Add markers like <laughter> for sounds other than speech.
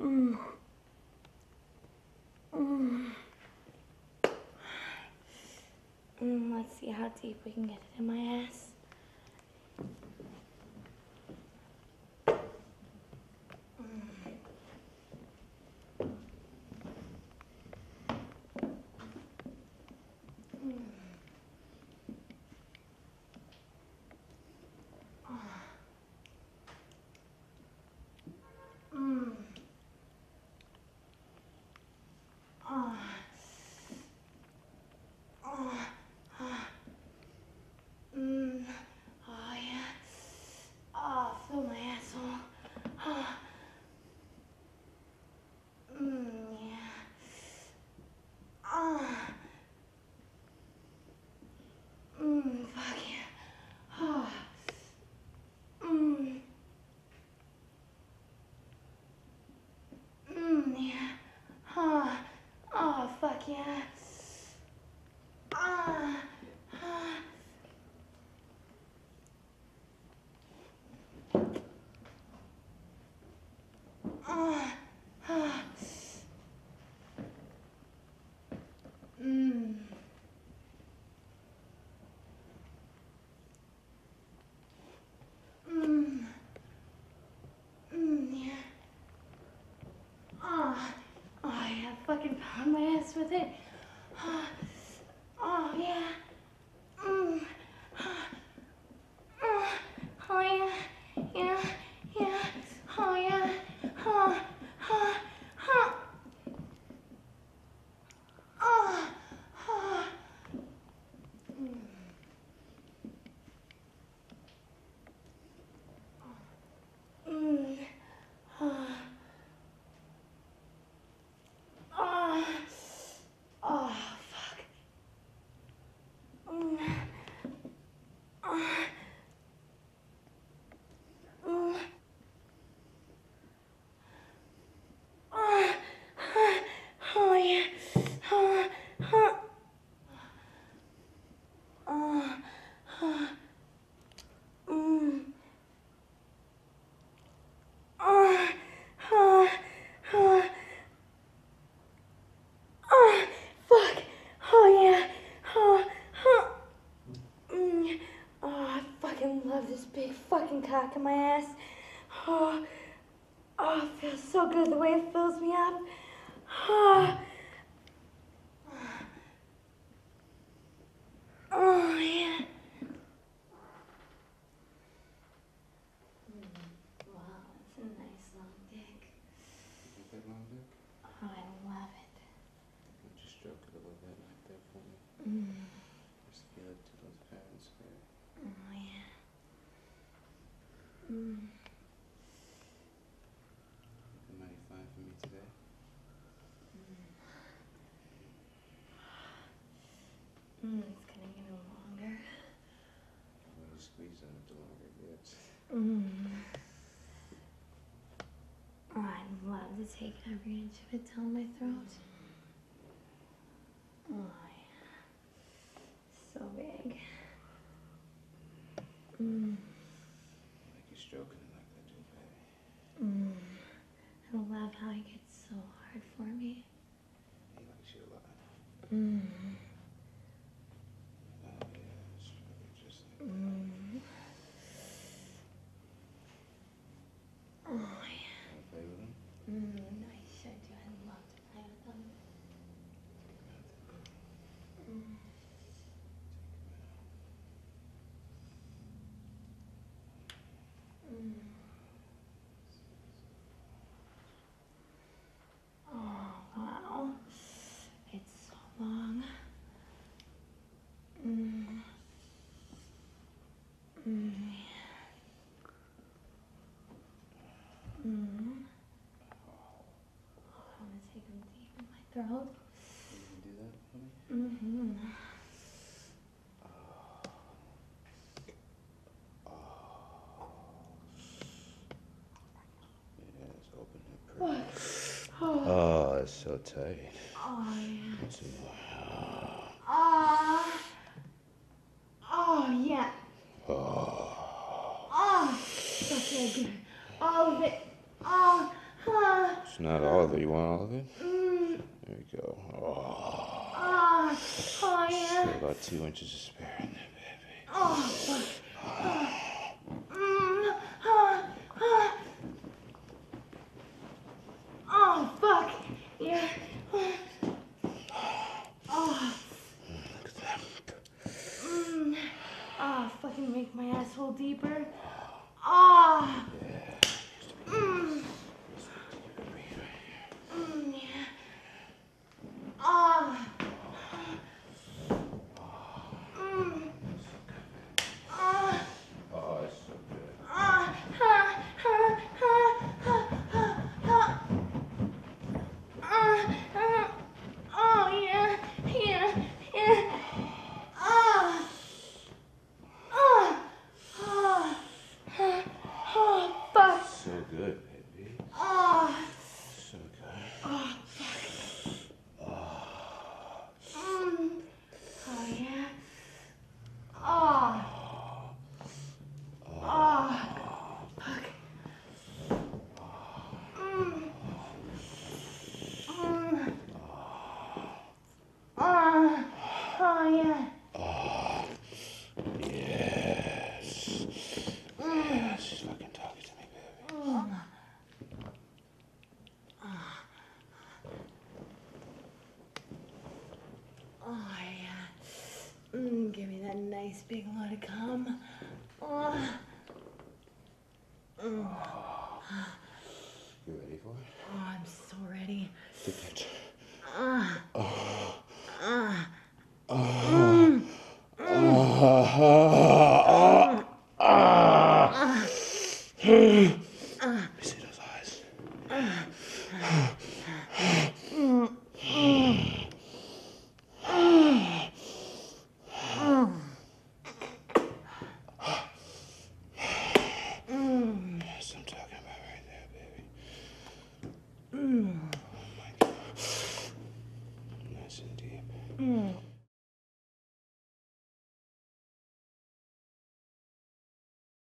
Mm. Mm. Mm, let's see how deep we can get it in my ass. で、はあ fucking cock in my ass. <sighs> Oh, oh, it feels so good the way it fills me up. <sighs> Oh. take every inch of it down my throat. Oh, yeah. So big. Mm. Like you're stroking it like that too, baby. Mm. I love how you You can do that for me? Mm-hmm. Oh. it's so tight. Oh, yeah. Uh, oh, yeah. Oh. Oh, so good. All of it. Oh, huh. It's not all of it. You want all of it? we go. Oh, oh Toya. Still got two inches of spare in there, baby. Oh. oh. oh. fuck. Yeah. Oh. Mm. Oh, fucking make my asshole deeper. nice big load of cum. Oh. Oh. You ready for it? Oh, I'm so ready. Take it. Uh. Oh. Uh. Oh. Mm. Oh. Mm. Oh. Oh. Oh. Oh. Oh.